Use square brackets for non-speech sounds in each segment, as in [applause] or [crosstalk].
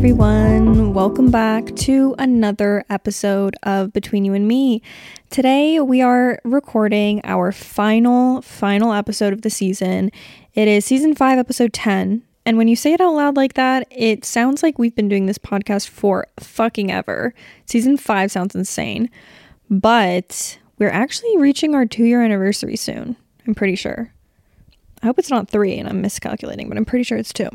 everyone. Welcome back to another episode of Between You and Me. Today, we are recording our final, final episode of the season. It is season five, episode 10. And when you say it out loud like that, it sounds like we've been doing this podcast for fucking ever. Season five sounds insane. But we're actually reaching our two year anniversary soon. I'm pretty sure. I hope it's not three and I'm miscalculating, but I'm pretty sure it's two.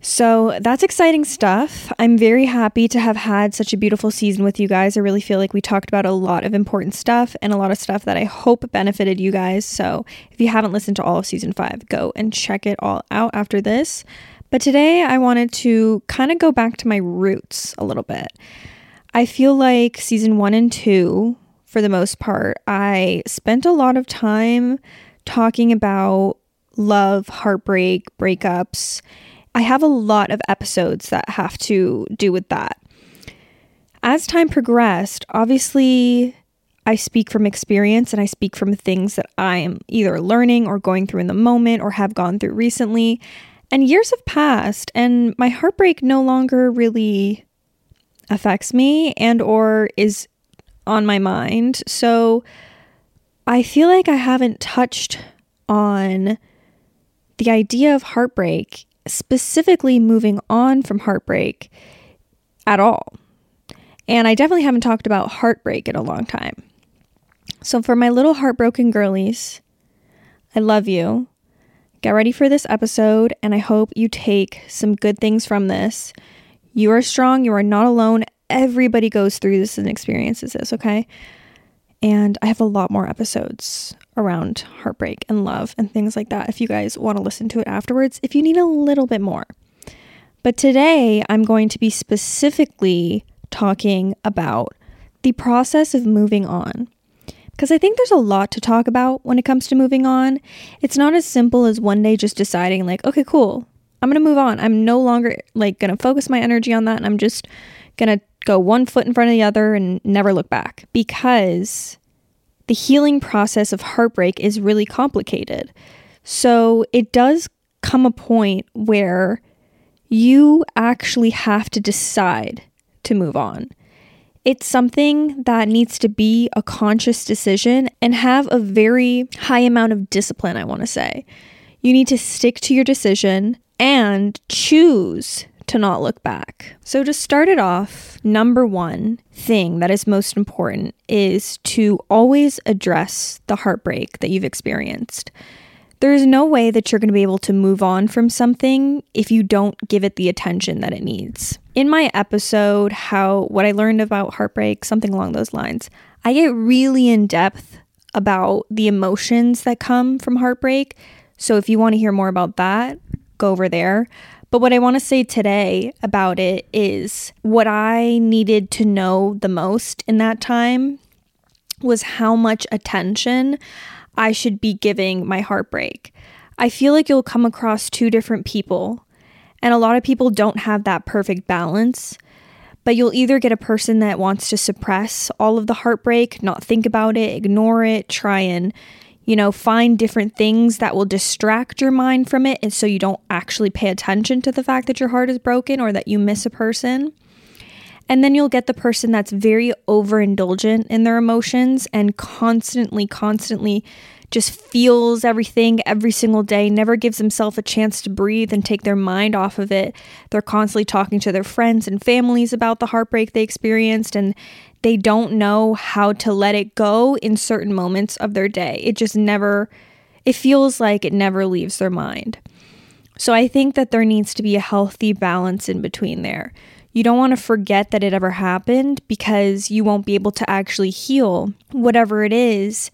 So that's exciting stuff. I'm very happy to have had such a beautiful season with you guys. I really feel like we talked about a lot of important stuff and a lot of stuff that I hope benefited you guys. So if you haven't listened to all of season five, go and check it all out after this. But today I wanted to kind of go back to my roots a little bit. I feel like season one and two, for the most part, I spent a lot of time talking about love, heartbreak, breakups. I have a lot of episodes that have to do with that. As time progressed, obviously, I speak from experience and I speak from things that I am either learning or going through in the moment or have gone through recently. And years have passed and my heartbreak no longer really affects me and or is on my mind. So I feel like I haven't touched on the idea of heartbreak, specifically moving on from heartbreak at all. And I definitely haven't talked about heartbreak in a long time. So, for my little heartbroken girlies, I love you. Get ready for this episode, and I hope you take some good things from this. You are strong, you are not alone. Everybody goes through this and experiences this, okay? And I have a lot more episodes around heartbreak and love and things like that if you guys want to listen to it afterwards, if you need a little bit more. But today I'm going to be specifically talking about the process of moving on. Because I think there's a lot to talk about when it comes to moving on. It's not as simple as one day just deciding, like, okay, cool, I'm gonna move on. I'm no longer like gonna focus my energy on that and I'm just gonna go one foot in front of the other and never look back. Because the healing process of heartbreak is really complicated. So it does come a point where you actually have to decide to move on. It's something that needs to be a conscious decision and have a very high amount of discipline, I want to say. You need to stick to your decision and choose to not look back. So, to start it off, number one thing that is most important is to always address the heartbreak that you've experienced. There is no way that you're going to be able to move on from something if you don't give it the attention that it needs. In my episode, How What I Learned About Heartbreak, something along those lines, I get really in depth about the emotions that come from heartbreak. So if you want to hear more about that, go over there. But what I want to say today about it is what I needed to know the most in that time was how much attention I should be giving my heartbreak. I feel like you'll come across two different people, and a lot of people don't have that perfect balance. But you'll either get a person that wants to suppress all of the heartbreak, not think about it, ignore it, try and, you know, find different things that will distract your mind from it. And so you don't actually pay attention to the fact that your heart is broken or that you miss a person. And then you'll get the person that's very overindulgent in their emotions and constantly, constantly just feels everything every single day, never gives themselves a chance to breathe and take their mind off of it. They're constantly talking to their friends and families about the heartbreak they experienced, and they don't know how to let it go in certain moments of their day. It just never, it feels like it never leaves their mind. So I think that there needs to be a healthy balance in between there. You don't want to forget that it ever happened because you won't be able to actually heal whatever it is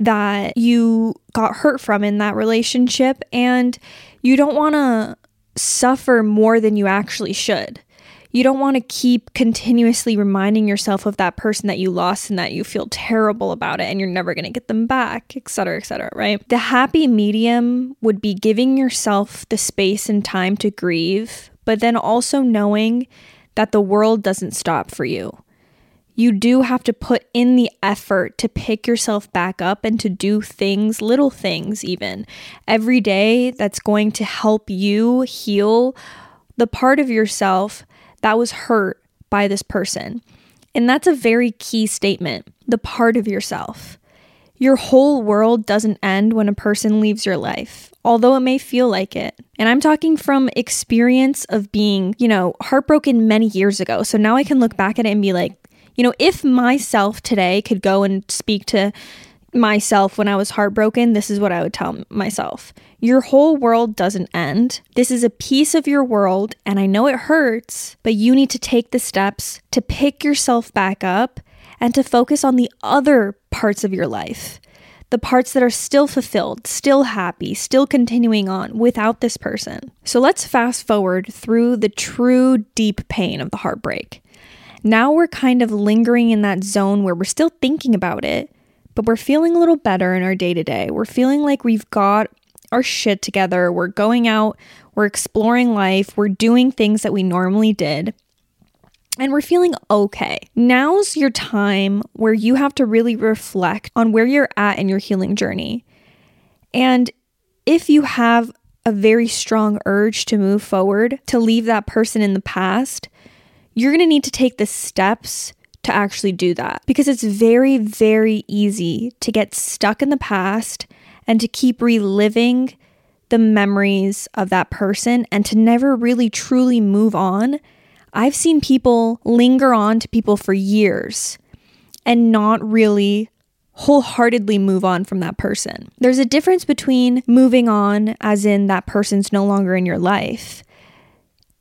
that you got hurt from in that relationship. And you don't want to suffer more than you actually should. You don't want to keep continuously reminding yourself of that person that you lost and that you feel terrible about it and you're never going to get them back, et cetera, et cetera, right? The happy medium would be giving yourself the space and time to grieve, but then also knowing that the world doesn't stop for you. You do have to put in the effort to pick yourself back up and to do things, little things even, every day that's going to help you heal the part of yourself that was hurt by this person. And that's a very key statement the part of yourself. Your whole world doesn't end when a person leaves your life, although it may feel like it. And I'm talking from experience of being, you know, heartbroken many years ago. So now I can look back at it and be like, you know, if myself today could go and speak to myself when I was heartbroken, this is what I would tell myself. Your whole world doesn't end. This is a piece of your world, and I know it hurts, but you need to take the steps to pick yourself back up and to focus on the other parts of your life. The parts that are still fulfilled, still happy, still continuing on without this person. So let's fast forward through the true deep pain of the heartbreak. Now we're kind of lingering in that zone where we're still thinking about it, but we're feeling a little better in our day to day. We're feeling like we've got our shit together. We're going out, we're exploring life, we're doing things that we normally did. And we're feeling okay. Now's your time where you have to really reflect on where you're at in your healing journey. And if you have a very strong urge to move forward, to leave that person in the past, you're gonna need to take the steps to actually do that because it's very, very easy to get stuck in the past and to keep reliving the memories of that person and to never really truly move on. I've seen people linger on to people for years and not really wholeheartedly move on from that person. There's a difference between moving on, as in that person's no longer in your life,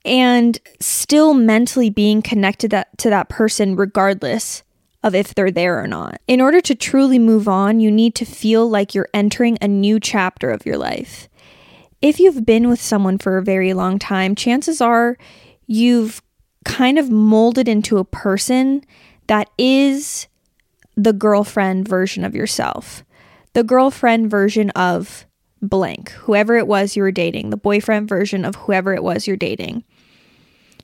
and still mentally being connected that, to that person regardless of if they're there or not. In order to truly move on, you need to feel like you're entering a new chapter of your life. If you've been with someone for a very long time, chances are you've kind of molded into a person that is the girlfriend version of yourself, the girlfriend version of blank, whoever it was you were dating, the boyfriend version of whoever it was you're dating.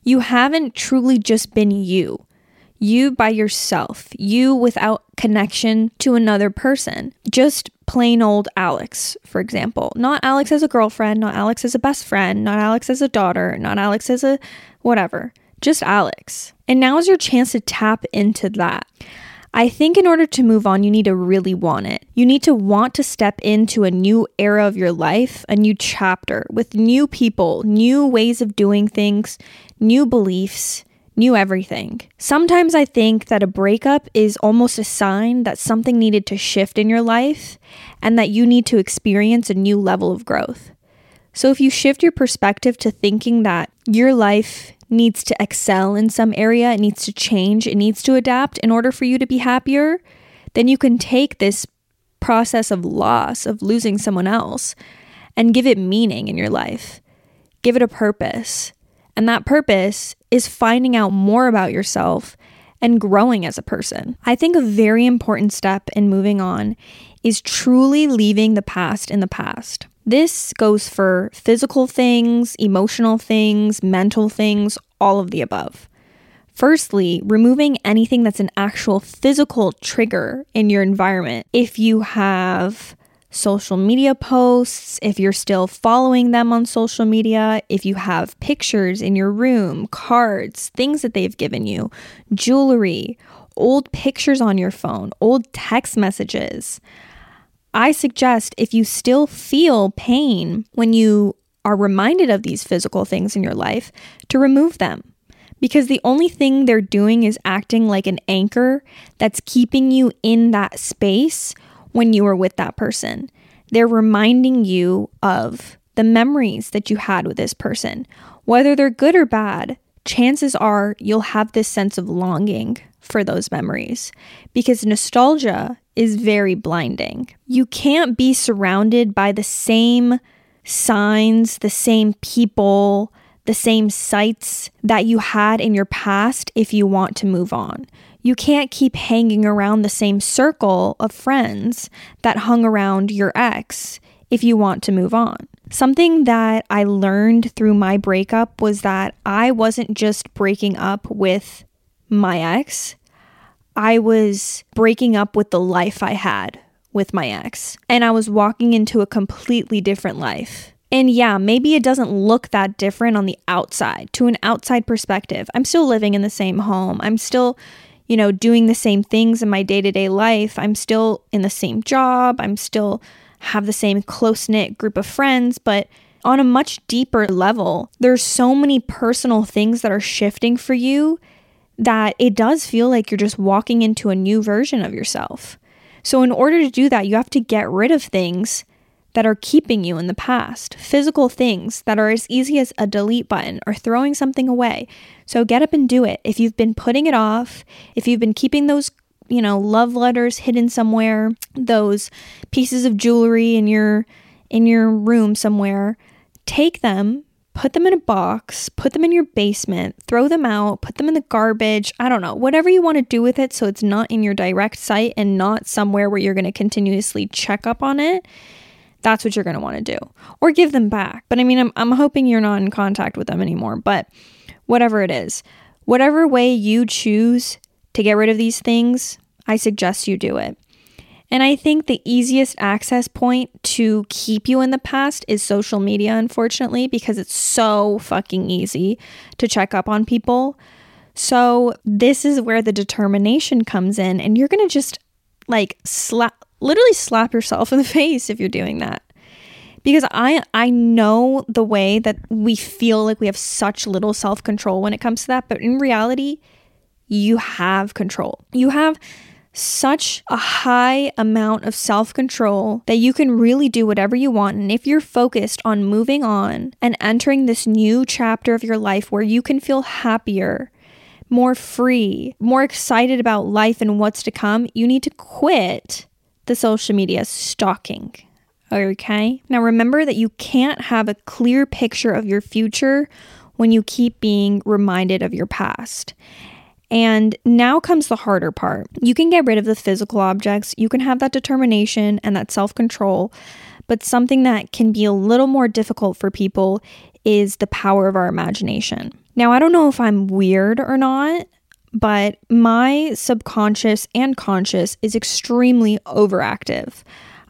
You haven't truly just been you. You by yourself, you without connection to another person. Just plain old Alex, for example. Not Alex as a girlfriend, not Alex as a best friend, not Alex as a daughter, not Alex as a whatever. Just Alex. And now is your chance to tap into that. I think in order to move on, you need to really want it. You need to want to step into a new era of your life, a new chapter with new people, new ways of doing things, new beliefs, new everything. Sometimes I think that a breakup is almost a sign that something needed to shift in your life and that you need to experience a new level of growth. So if you shift your perspective to thinking that your life needs to excel in some area, it needs to change, it needs to adapt in order for you to be happier, then you can take this process of loss, of losing someone else, and give it meaning in your life. Give it a purpose. And that purpose is finding out more about yourself and growing as a person. I think a very important step in moving on is truly leaving the past in the past. This goes for physical things, emotional things, mental things, all of the above. Firstly, removing anything that's an actual physical trigger in your environment. If you have social media posts, if you're still following them on social media, if you have pictures in your room, cards, things that they've given you, jewelry, old pictures on your phone, old text messages. I suggest if you still feel pain when you are reminded of these physical things in your life, to remove them. Because the only thing they're doing is acting like an anchor that's keeping you in that space when you are with that person. They're reminding you of the memories that you had with this person, whether they're good or bad. chances are you'll have this sense of longing for those memories because nostalgia is very blinding. You can't be surrounded by the same signs, the same people, the same sights that you had in your past if you want to move on. You can't keep hanging around the same circle of friends that hung around your ex if you want to move on. Something that I learned through my breakup was that I wasn't just breaking up with my ex, I was breaking up with the life I had with my ex, and I was walking into a completely different life. And yeah, maybe it doesn't look that different on the outside, to an outside perspective. I'm still living in the same home. I'm still, you know, doing the same things in my day to day life. I'm still in the same job. I'm still have the same close knit group of friends, but on a much deeper level, there's so many personal things that are shifting for you that it does feel like you're just walking into a new version of yourself. So, in order to do that, you have to get rid of things that are keeping you in the past, physical things that are as easy as a delete button or throwing something away. So, get up and do it. If you've been putting it off, if you've been keeping those you know, love letters hidden somewhere, those pieces of jewelry in your in your room somewhere, take them, put them in a box, put them in your basement, throw them out, put them in the garbage. I don't know, whatever you want to do with it so it's not in your direct sight and not somewhere where you're going to continuously check up on it. That's what you're going to want to do. Or give them back. But I mean, I'm, I'm hoping you're not in contact with them anymore. But whatever it is, whatever way you choose to get rid of these things, I suggest you do it. And I think the easiest access point to keep you in the past is social media, unfortunately, because it's so fucking easy to check up on people. So, this is where the determination comes in, and you're gonna just like slap, literally slap yourself in the [laughs] face if you're doing that. Because I I know the way that we feel like we have such little self-control when it comes to that, but in reality, you have control. You have such a high amount of self control that you can really do whatever you want. And if you're focused on moving on and entering this new chapter of your life where you can feel happier, more free, more excited about life and what's to come, you need to quit the social media stalking. Okay? Now remember that you can't have a clear picture of your future when you keep being reminded of your past. And now comes the harder part. You can get rid of the physical objects, you can have that determination and that self control, but something that can be a little more difficult for people is the power of our imagination. Now, I don't know if I'm weird or not, but my subconscious and conscious is extremely overactive.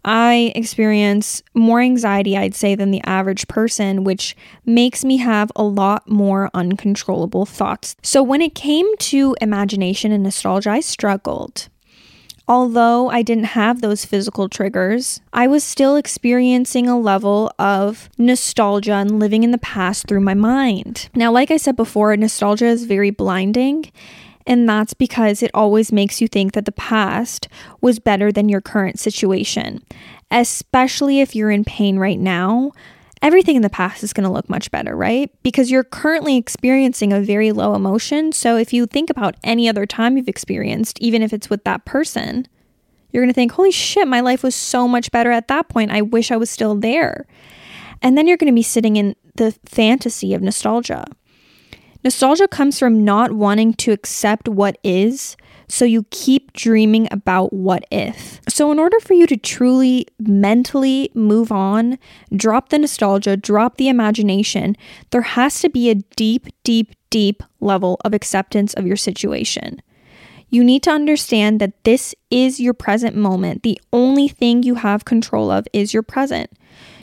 I experience more anxiety, I'd say, than the average person, which makes me have a lot more uncontrollable thoughts. So, when it came to imagination and nostalgia, I struggled. Although I didn't have those physical triggers, I was still experiencing a level of nostalgia and living in the past through my mind. Now, like I said before, nostalgia is very blinding and that's because it always makes you think that the past was better than your current situation. Especially if you're in pain right now, everything in the past is going to look much better, right? Because you're currently experiencing a very low emotion. So if you think about any other time you've experienced, even if it's with that person, you're going to think, holy shit, my life was so much better at that point. I wish I was still there. And then you're going to be sitting in the fantasy of nostalgia. Nostalgia comes from not wanting to accept what is, so you keep dreaming about what if. So, in order for you to truly mentally move on, drop the nostalgia, drop the imagination, there has to be a deep, deep, deep level of acceptance of your situation. You need to understand that this is your present moment. The only thing you have control of is your present.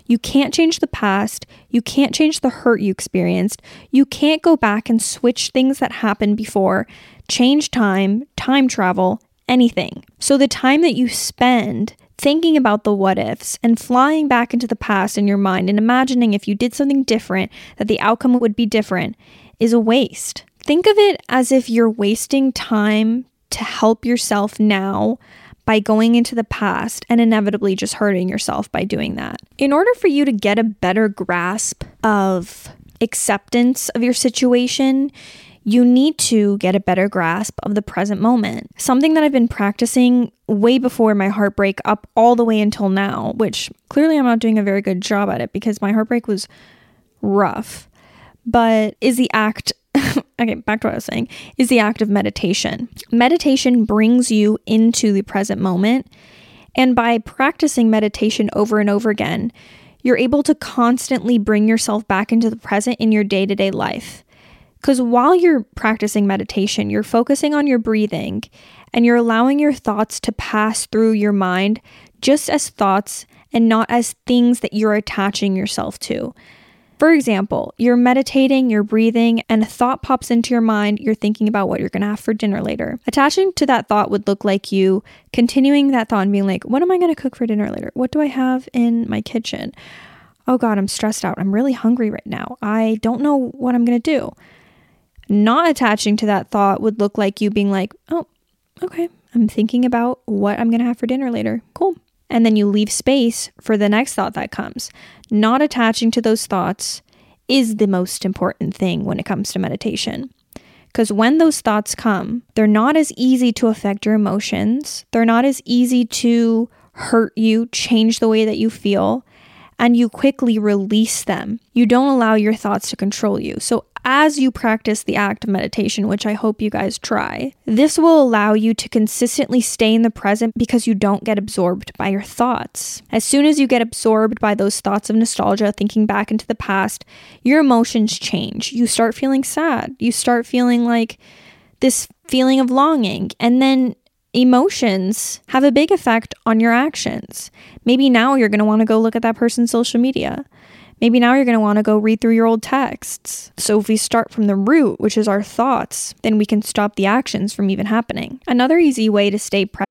You can't change the past. You can't change the hurt you experienced. You can't go back and switch things that happened before, change time, time travel, anything. So the time that you spend thinking about the what ifs and flying back into the past in your mind and imagining if you did something different, that the outcome would be different, is a waste. Think of it as if you're wasting time to help yourself now by going into the past and inevitably just hurting yourself by doing that. In order for you to get a better grasp of acceptance of your situation, you need to get a better grasp of the present moment. Something that I've been practicing way before my heartbreak up all the way until now, which clearly I'm not doing a very good job at it because my heartbreak was rough, but is the act. Okay, back to what I was saying is the act of meditation. Meditation brings you into the present moment. And by practicing meditation over and over again, you're able to constantly bring yourself back into the present in your day to day life. Because while you're practicing meditation, you're focusing on your breathing and you're allowing your thoughts to pass through your mind just as thoughts and not as things that you're attaching yourself to. For example, you're meditating, you're breathing, and a thought pops into your mind. You're thinking about what you're to have for dinner later. Attaching to that thought would look like you continuing that thought and being like, What am I to cook for dinner later? What do I have in my kitchen? Oh God, I'm stressed out. I'm really hungry right now. I don't know what I'm to do. Not attaching to that thought would look like you being like, Oh, okay, I'm thinking about what I'm to have for dinner later. Cool. And then you leave space for the next thought that comes. Not attaching to those thoughts is the most important thing when it comes to meditation. Because when those thoughts come, they're not as easy to affect your emotions, they're not as easy to hurt you, change the way that you feel, and you quickly release them. You don't allow your thoughts to control you. So as you practice the act of meditation, which I hope you guys try, this will allow you to consistently stay in the present because you don't get absorbed by your thoughts. As soon as you get absorbed by those thoughts of nostalgia, thinking back into the past, your emotions change. You start feeling sad. You start feeling like this feeling of longing. And then emotions have a big effect on your actions. Maybe now you're going to want to go look at that person's social media. Maybe now you're going to want to go read through your old texts. So, if we start from the root, which is our thoughts, then we can stop the actions from even happening. Another easy way to stay present.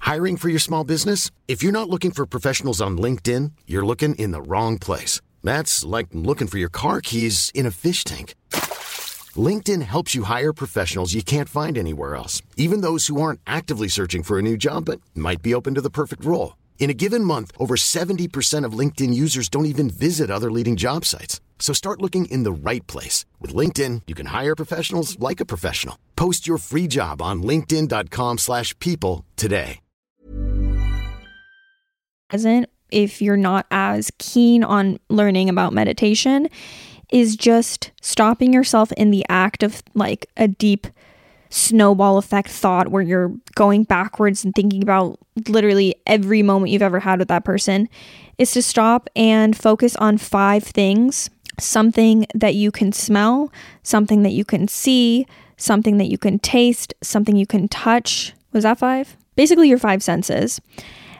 Hiring for your small business? If you're not looking for professionals on LinkedIn, you're looking in the wrong place. That's like looking for your car keys in a fish tank. LinkedIn helps you hire professionals you can't find anywhere else, even those who aren't actively searching for a new job but might be open to the perfect role. In a given month, over 70% of LinkedIn users don't even visit other leading job sites. So start looking in the right place. With LinkedIn, you can hire professionals like a professional. Post your free job on linkedin.com slash people today. Present, if you're not as keen on learning about meditation, is just stopping yourself in the act of like a deep snowball effect thought where you're going backwards and thinking about literally every moment you've ever had with that person is to stop and focus on five things something that you can smell, something that you can see, something that you can taste, something you can touch. Was that five? Basically, your five senses.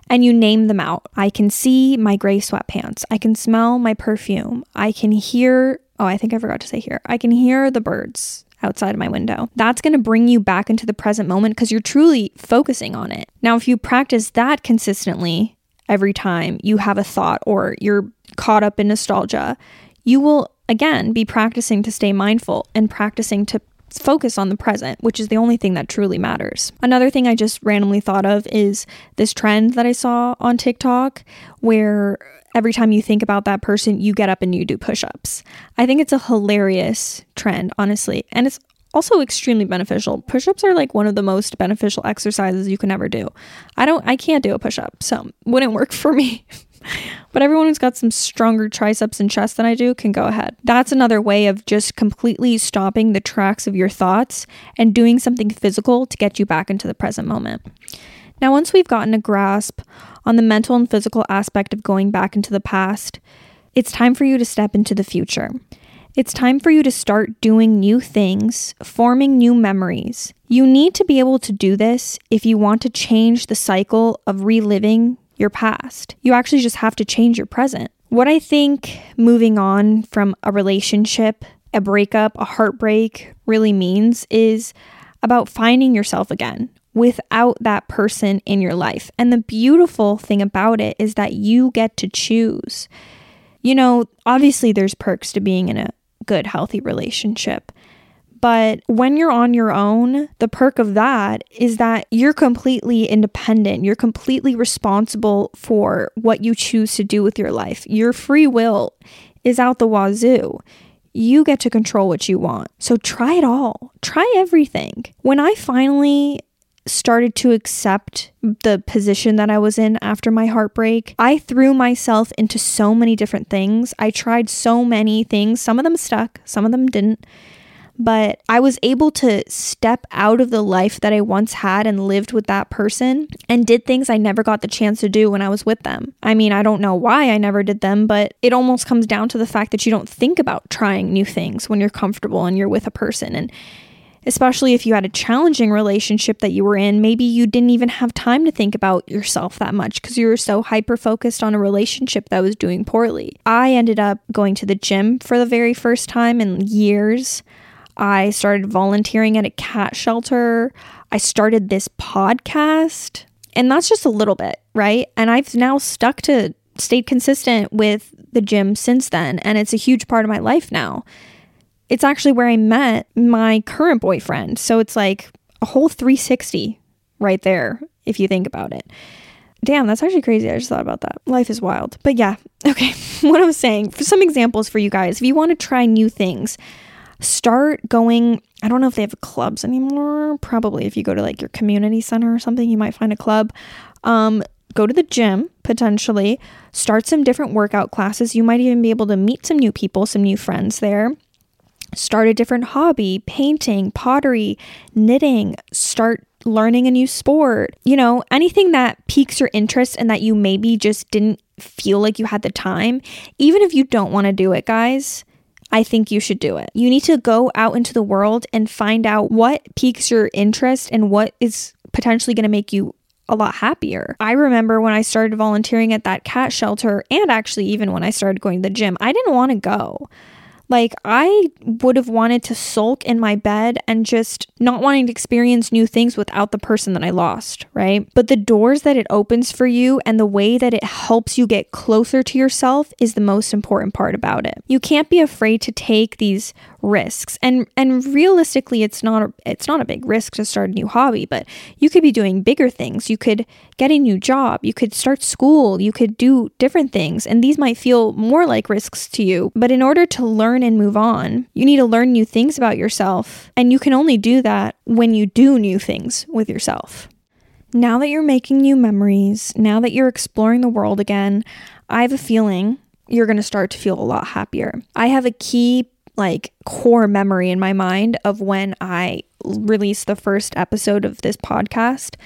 And you name them out. I can see my gray sweatpants. I can smell my perfume. I can hear, oh, I think I forgot to say here. I can hear the birds outside of my window. That's going to bring you back into the present moment because you're truly focusing on it. Now, if you practice that consistently every time you have a thought or you're caught up in nostalgia, you will again be practicing to stay mindful and practicing to focus on the present, which is the only thing that truly matters. Another thing I just randomly thought of is this trend that I saw on TikTok where every time you think about that person, you get up and you do push ups. I think it's a hilarious trend, honestly. And it's also extremely beneficial. Push ups are like one of the most beneficial exercises you can ever do. I don't, I can't do a push up, so wouldn't work for me. [laughs] but everyone who's got some stronger triceps and chest than I do can go ahead. That's another way of just completely stopping the tracks of your thoughts and doing something physical to get you back into the present moment. Now, once we've gotten a grasp on the mental and physical aspect of going back into the past, it's time for you to step into the future. It's time for you to start doing new things, forming new memories. You need to be able to do this if you want to change the cycle of reliving your past. You actually just have to change your present. What I think moving on from a relationship, a breakup, a heartbreak really means is about finding yourself again without that person in your life. And the beautiful thing about it is that you get to choose. You know, obviously, there's perks to being in a good, healthy relationship. But when you're on your own, the perk of that is that you're completely independent. You're completely responsible for what you choose to do with your life. Your free will is out the wazoo. You get to control what you want. So try it all. Try everything. When I finally started to accept the position that I was in after my heartbreak, I threw myself into so many different things. I tried so many things. Some of them stuck, some of them didn't. But I was able to step out of the life that I once had and lived with that person and did things I never got the chance to do when I was with them. I mean, I don't know why I never did them, but it almost comes down to the fact that you don't think about trying new things when you're comfortable and you're with a person. And especially if you had a challenging relationship that you were in, maybe you didn't even have time to think about yourself that much because you were so hyper focused on a relationship that was doing poorly. I ended up going to the gym for the very first time in years. I started volunteering at a cat shelter. I started this podcast. And that's just a little bit, right? And I've now stuck to stayed consistent with the gym since then. And it's a huge part of my life now. It's actually where I met my current boyfriend. So it's like a whole 360 right there, if you think about it. Damn, that's actually crazy. I just thought about that. Life is wild. But yeah, [laughs] okay. [laughs] what I was saying, for some examples for you guys, if you want to try new things, start going. I don't know if they have clubs anymore. Probably if you go to like your community center or something, you might find a club. Um, go to the gym potentially, start some different workout classes. You might even be able to meet some new people, some new friends there start a different hobby, painting, pottery, knitting, start learning a new sport, you know, anything that piques your interest and that you maybe just didn't feel like you had the time, even if you don't want to do it, guys. I think you should do it. You need to go out into the world and find out what piques your interest and what is potentially going to make you a lot happier. I remember when I started volunteering at that cat shelter, and actually, even when I started going to the gym, I didn't want to go. Like, I would have wanted to sulk in my bed and just not wanting to experience new things without the person that I lost, right? But the doors that it opens for you and the way that it helps you get closer to yourself is the most important part about it. You can't be afraid to take these risks. And and realistically it's not it's not a big risk to start a new hobby, but you could be doing bigger things. You could get a new job, you could start school, you could do different things, and these might feel more like risks to you. But in order to learn and move on, you need to learn new things about yourself, and you can only do that when you do new things with yourself. Now that you're making new memories, now that you're exploring the world again, I have a feeling you're going to start to feel a lot happier. I have a key like core memory in my mind of when I released the first episode of this podcast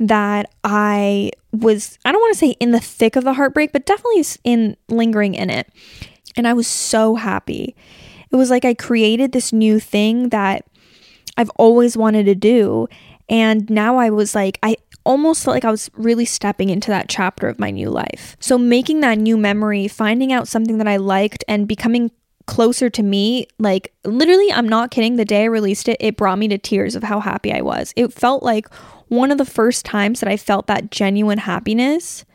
that I was, I don't want to say in the thick of the heartbreak, but definitely in lingering in it. And I was so happy. It was like I created this new thing that I've always wanted to do. And now I was like, I almost felt like I was really stepping into that chapter of my new life. So, making that new memory, finding out something that I liked, and becoming closer to me, like literally, I'm not kidding. The day I released it, it brought me to tears of how happy I was. It felt like one of the first times that I felt that genuine happiness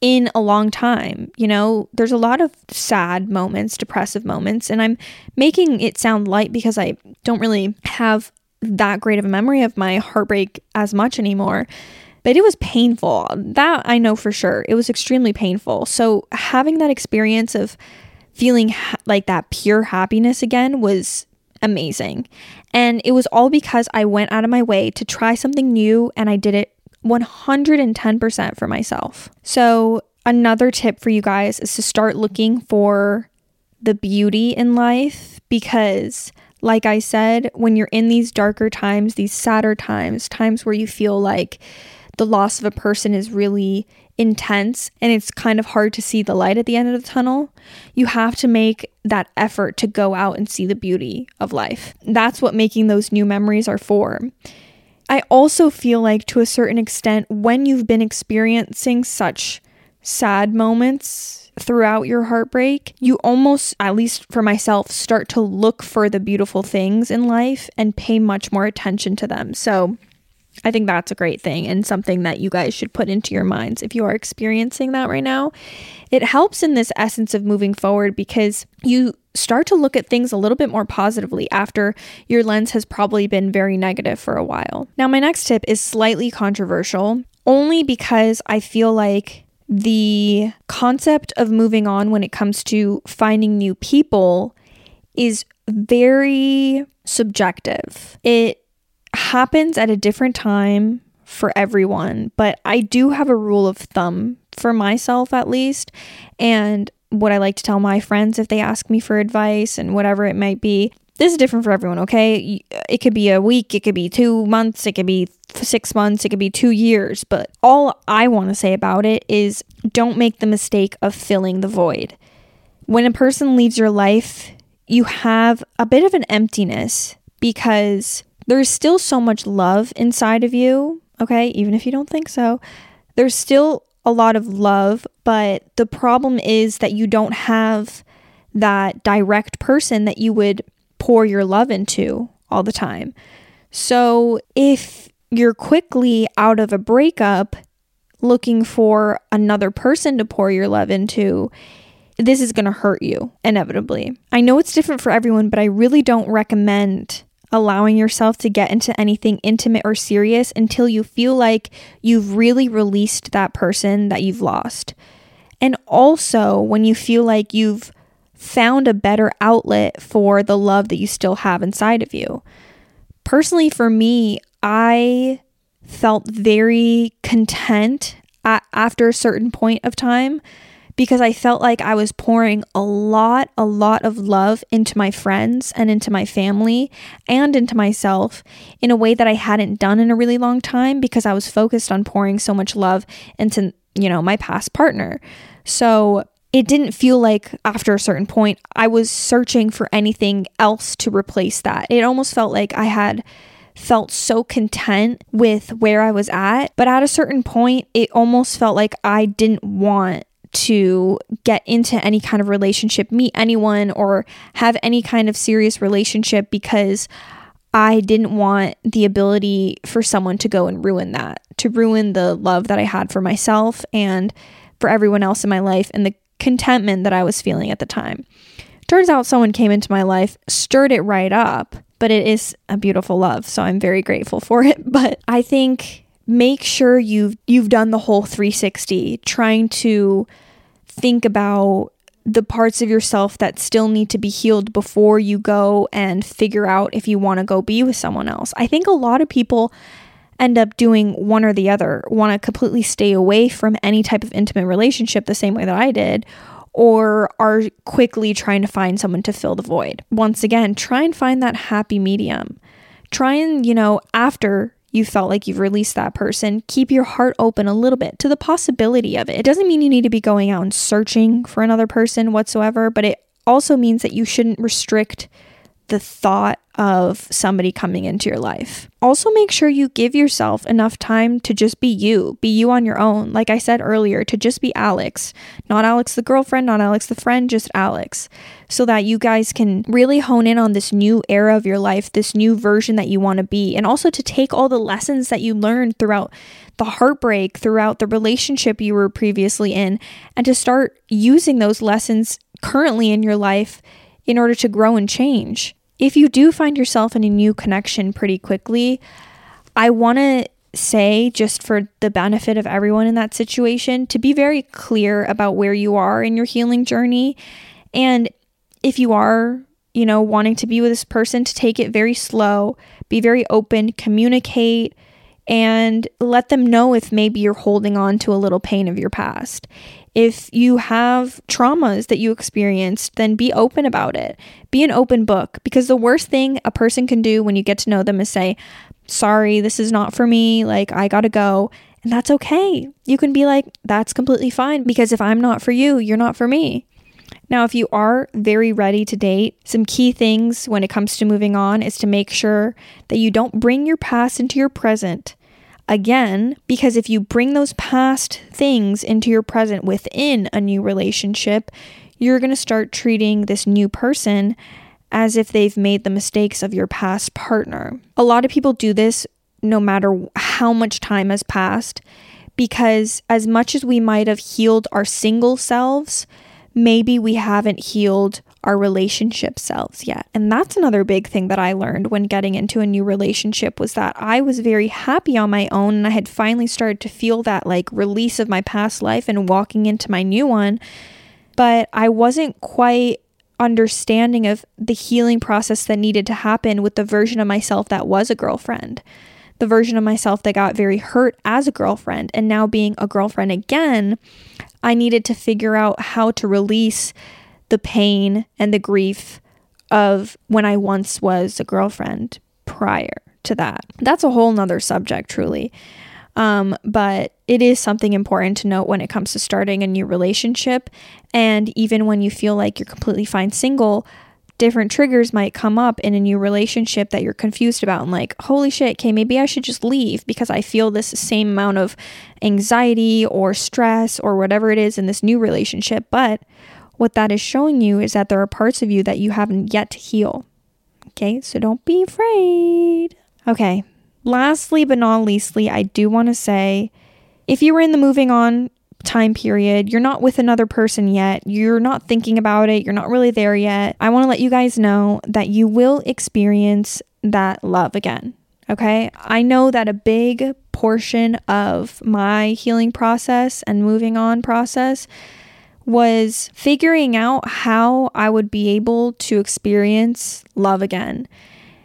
in a long time. You know, there's a lot of sad moments, depressive moments, and I'm making it sound light because I don't really have that great of a memory of my heartbreak as much anymore. But it was painful. That I know for sure. It was extremely painful. So having that experience of feeling ha- like that pure happiness again was amazing. And it was all because I went out of my way to try something new and I did it 110% for myself. So, another tip for you guys is to start looking for the beauty in life because, like I said, when you're in these darker times, these sadder times, times where you feel like the loss of a person is really intense and it's kind of hard to see the light at the end of the tunnel, you have to make that effort to go out and see the beauty of life. That's what making those new memories are for. I also feel like, to a certain extent, when you've been experiencing such sad moments throughout your heartbreak, you almost, at least for myself, start to look for the beautiful things in life and pay much more attention to them. So, I think that's a great thing and something that you guys should put into your minds if you are experiencing that right now. It helps in this essence of moving forward because you start to look at things a little bit more positively after your lens has probably been very negative for a while. Now, my next tip is slightly controversial only because I feel like the concept of moving on when it comes to finding new people is very subjective. It happens at a different time for everyone, but I do have a rule of thumb for myself at least. And what I like to tell my friends if they ask me for advice and whatever it might be. This is different for everyone, okay? It could be a week, it could be two months, it could be six months, it could be two years. But all I want to say about it is don't make the mistake of filling the void. When a person leaves your life, you have a bit of an emptiness because there's still so much love inside of you, okay? Even if you don't think so, there's still a lot of love, but the problem is that you don't have that direct person that you would pour your love into all the time. So if you're quickly out of a breakup looking for another person to pour your love into, this is going to hurt you inevitably. I know it's different for everyone, but I really don't recommend allowing yourself to get into anything intimate or serious until you feel like you've really released that person that you've lost. And also when you feel like you've found a better outlet for the love that you still have inside of you. Personally, for me, I felt very content after a certain point of time because I felt like I was pouring a lot, a lot of love into my friends and into my family and into myself in a way that I hadn't done in a really long time because I was focused on pouring so much love into, you know, my past partner. So it didn't feel like after a certain point I was searching for anything else to replace that. It almost felt like I had felt so content with where I was at. But at a certain point, it almost felt like I didn't want to get into any kind of relationship, meet anyone, or have any kind of serious relationship because I didn't want the ability for someone to go and ruin that, to ruin the love that I had for myself and for everyone else in my life and the contentment that I was feeling at the time. Turns out someone came into my life, stirred it right up, but it is a beautiful love, so I'm very grateful for it. [laughs] But I think make sure you've you've done the whole 360 trying to think about the parts of yourself that still need to be healed before you go and figure out if you want to go be with someone else. I think a lot of people end up doing one or the other, want to completely stay away from any type of intimate relationship the same way that I did, or are quickly trying to find someone to fill the void. Once again, try and find that happy medium. Try and, you know, after you felt like you've released that person, keep your heart open a little bit to the possibility of it. It doesn't mean you need to be going out and searching for another person whatsoever, but it also means that you shouldn't restrict the thought of somebody coming into your life. Also, make sure you give yourself enough time to just be you, be you on your own. Like I said earlier, to just be Alex, not Alex the girlfriend, not Alex the friend, just Alex, so that you guys can really hone in on this new era of your life, this new version that you want to be, and also to take all the lessons that you learned throughout the heartbreak, throughout the relationship you were previously in, and to start using those lessons currently in your life in order to grow and change if you do find yourself in a new connection pretty quickly, I want to say, just for the benefit of everyone in that situation, to be very clear about where you are in your healing journey. And if you are, you know, wanting to be with this person, to take it very slow, be very open, communicate, and let them know if maybe you're holding on to a little pain of your past. If you have traumas that you experienced, then be open about it. Be an open book because the worst thing a person can do when you get to know them is say, Sorry, this is not for me. Like, I gotta go. And that's okay. You can be like, That's completely fine because if I'm not for you, you're not for me. Now, if you are very ready to date, some key things when it comes to moving on is to make sure that you don't bring your past into your present again, because if you bring those past things into your present within a new relationship, you're going to start treating this new person as if they've made the mistakes of your past partner. A lot of people do this no matter how much time has passed, because as much as we might have healed our single selves, maybe we haven't healed our relationship selves yet. And that's another big thing that I learned when getting into a new relationship was that I was very happy on my own and I had finally started to feel that like release of my past life and walking into my new one. But I wasn't quite understanding of the healing process that needed to happen with the version of myself that was a girlfriend. The version of myself that got very hurt as a girlfriend and now being a girlfriend again, I needed to figure out how to release the pain and the grief of when I once was a girlfriend prior to that. That's a whole nother subject, truly. Um, but it is something important to note when it comes to starting a new relationship. And even when you feel like you're completely fine single, different triggers might come up in a new relationship that you're confused about and like, holy shit, okay, maybe I should just leave because I feel this same amount of anxiety or stress or whatever it is in this new relationship. But what that is showing you is that there are parts of you that you haven't yet to heal. Okay, so don't be afraid. Okay, lastly but not leastly, I do want to say if you were in the moving on time period, you're not with another person yet, you're not thinking about it, you're not really there yet, I want to let you guys know that you will experience that love again. Okay. I know that a big portion of my healing process and moving on process was figuring out how I would be able to experience love again.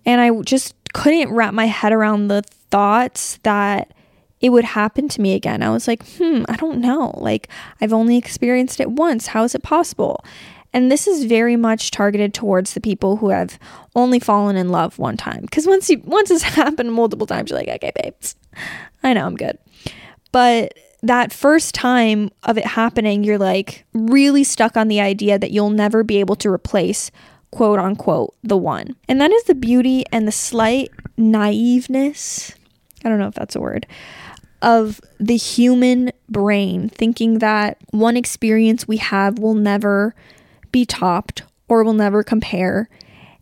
And I just couldn't wrap my head around the thoughts that it would happen to me again. I was like, hmm, I don't know. Like, I've only experienced it once. How is it possible? And this is very much targeted towards the people who have only fallen in love one time. Because once you once it's [laughs] happened multiple times, you're like, okay, babes, I know I'm good. But that first time of it happening, you're like really stuck on the idea that you'll never be able to replace quote unquote the one. And that is the beauty and the slight naiveness. I don't know if that's a word of the human brain thinking that one experience we have will never be topped or will never compare.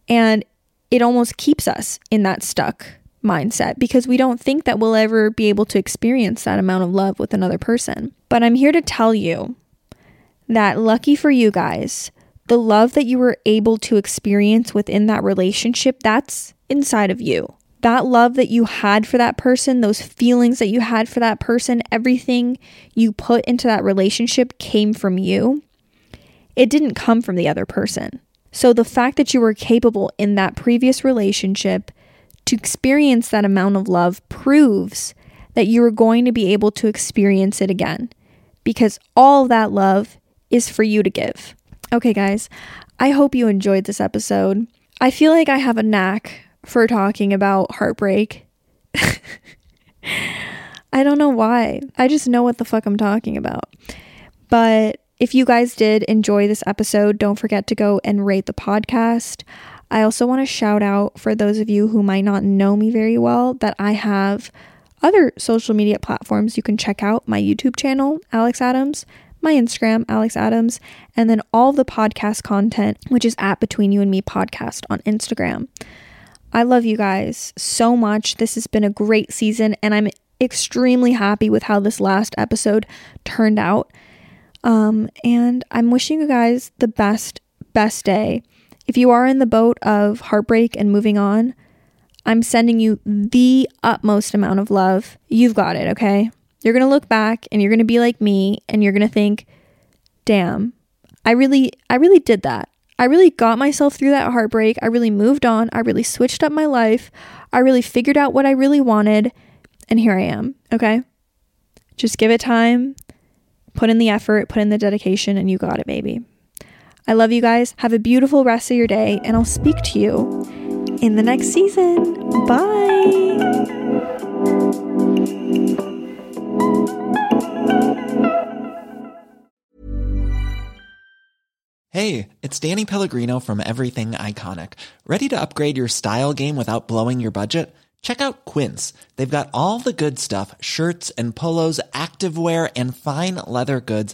And it almost keeps us in that stuck mindset because we don't think that we'll ever be able to experience that amount of love with another person. But I'm here to tell you that lucky for you guys, the love that you were able to experience within that relationship, that's inside of you. That love that you had for that person, those feelings that you had for that person, everything you put into that relationship came from you. It didn't come from the other person. So the fact that you were capable in that previous relationship to experience that amount of love proves that you are going to be able to experience it again because all that love is for you to give. Okay, guys, I hope you enjoyed this episode. I feel like I have a knack for talking about heartbreak. [laughs] I don't know why. I just know what the fuck I'm talking about. But if you guys did enjoy this episode, don't forget to go and rate the podcast. I also want to shout out for those of you who might not know me very well that I have other social media platforms you can check out my YouTube channel, Alex Adams, my Instagram, Alex Adams, and then all the podcast content, which is at Between You and Me podcast on Instagram. I love you guys so much. This has been a great season, and I'm extremely happy with how this last episode turned out. Um, and I'm wishing you guys the best, best day. If you are in the boat of heartbreak and moving on, I'm sending you the utmost amount of love. You've got it, okay? You're going to look back and you're going to be like me and you're going to think, "Damn, I really I really did that. I really got myself through that heartbreak. I really moved on. I really switched up my life. I really figured out what I really wanted, and here I am, okay? Just give it time. Put in the effort, put in the dedication, and you got it, baby. I love you guys. Have a beautiful rest of your day, and I'll speak to you in the next season. Bye. Hey, it's Danny Pellegrino from Everything Iconic. Ready to upgrade your style game without blowing your budget? Check out Quince. They've got all the good stuff shirts and polos, activewear, and fine leather goods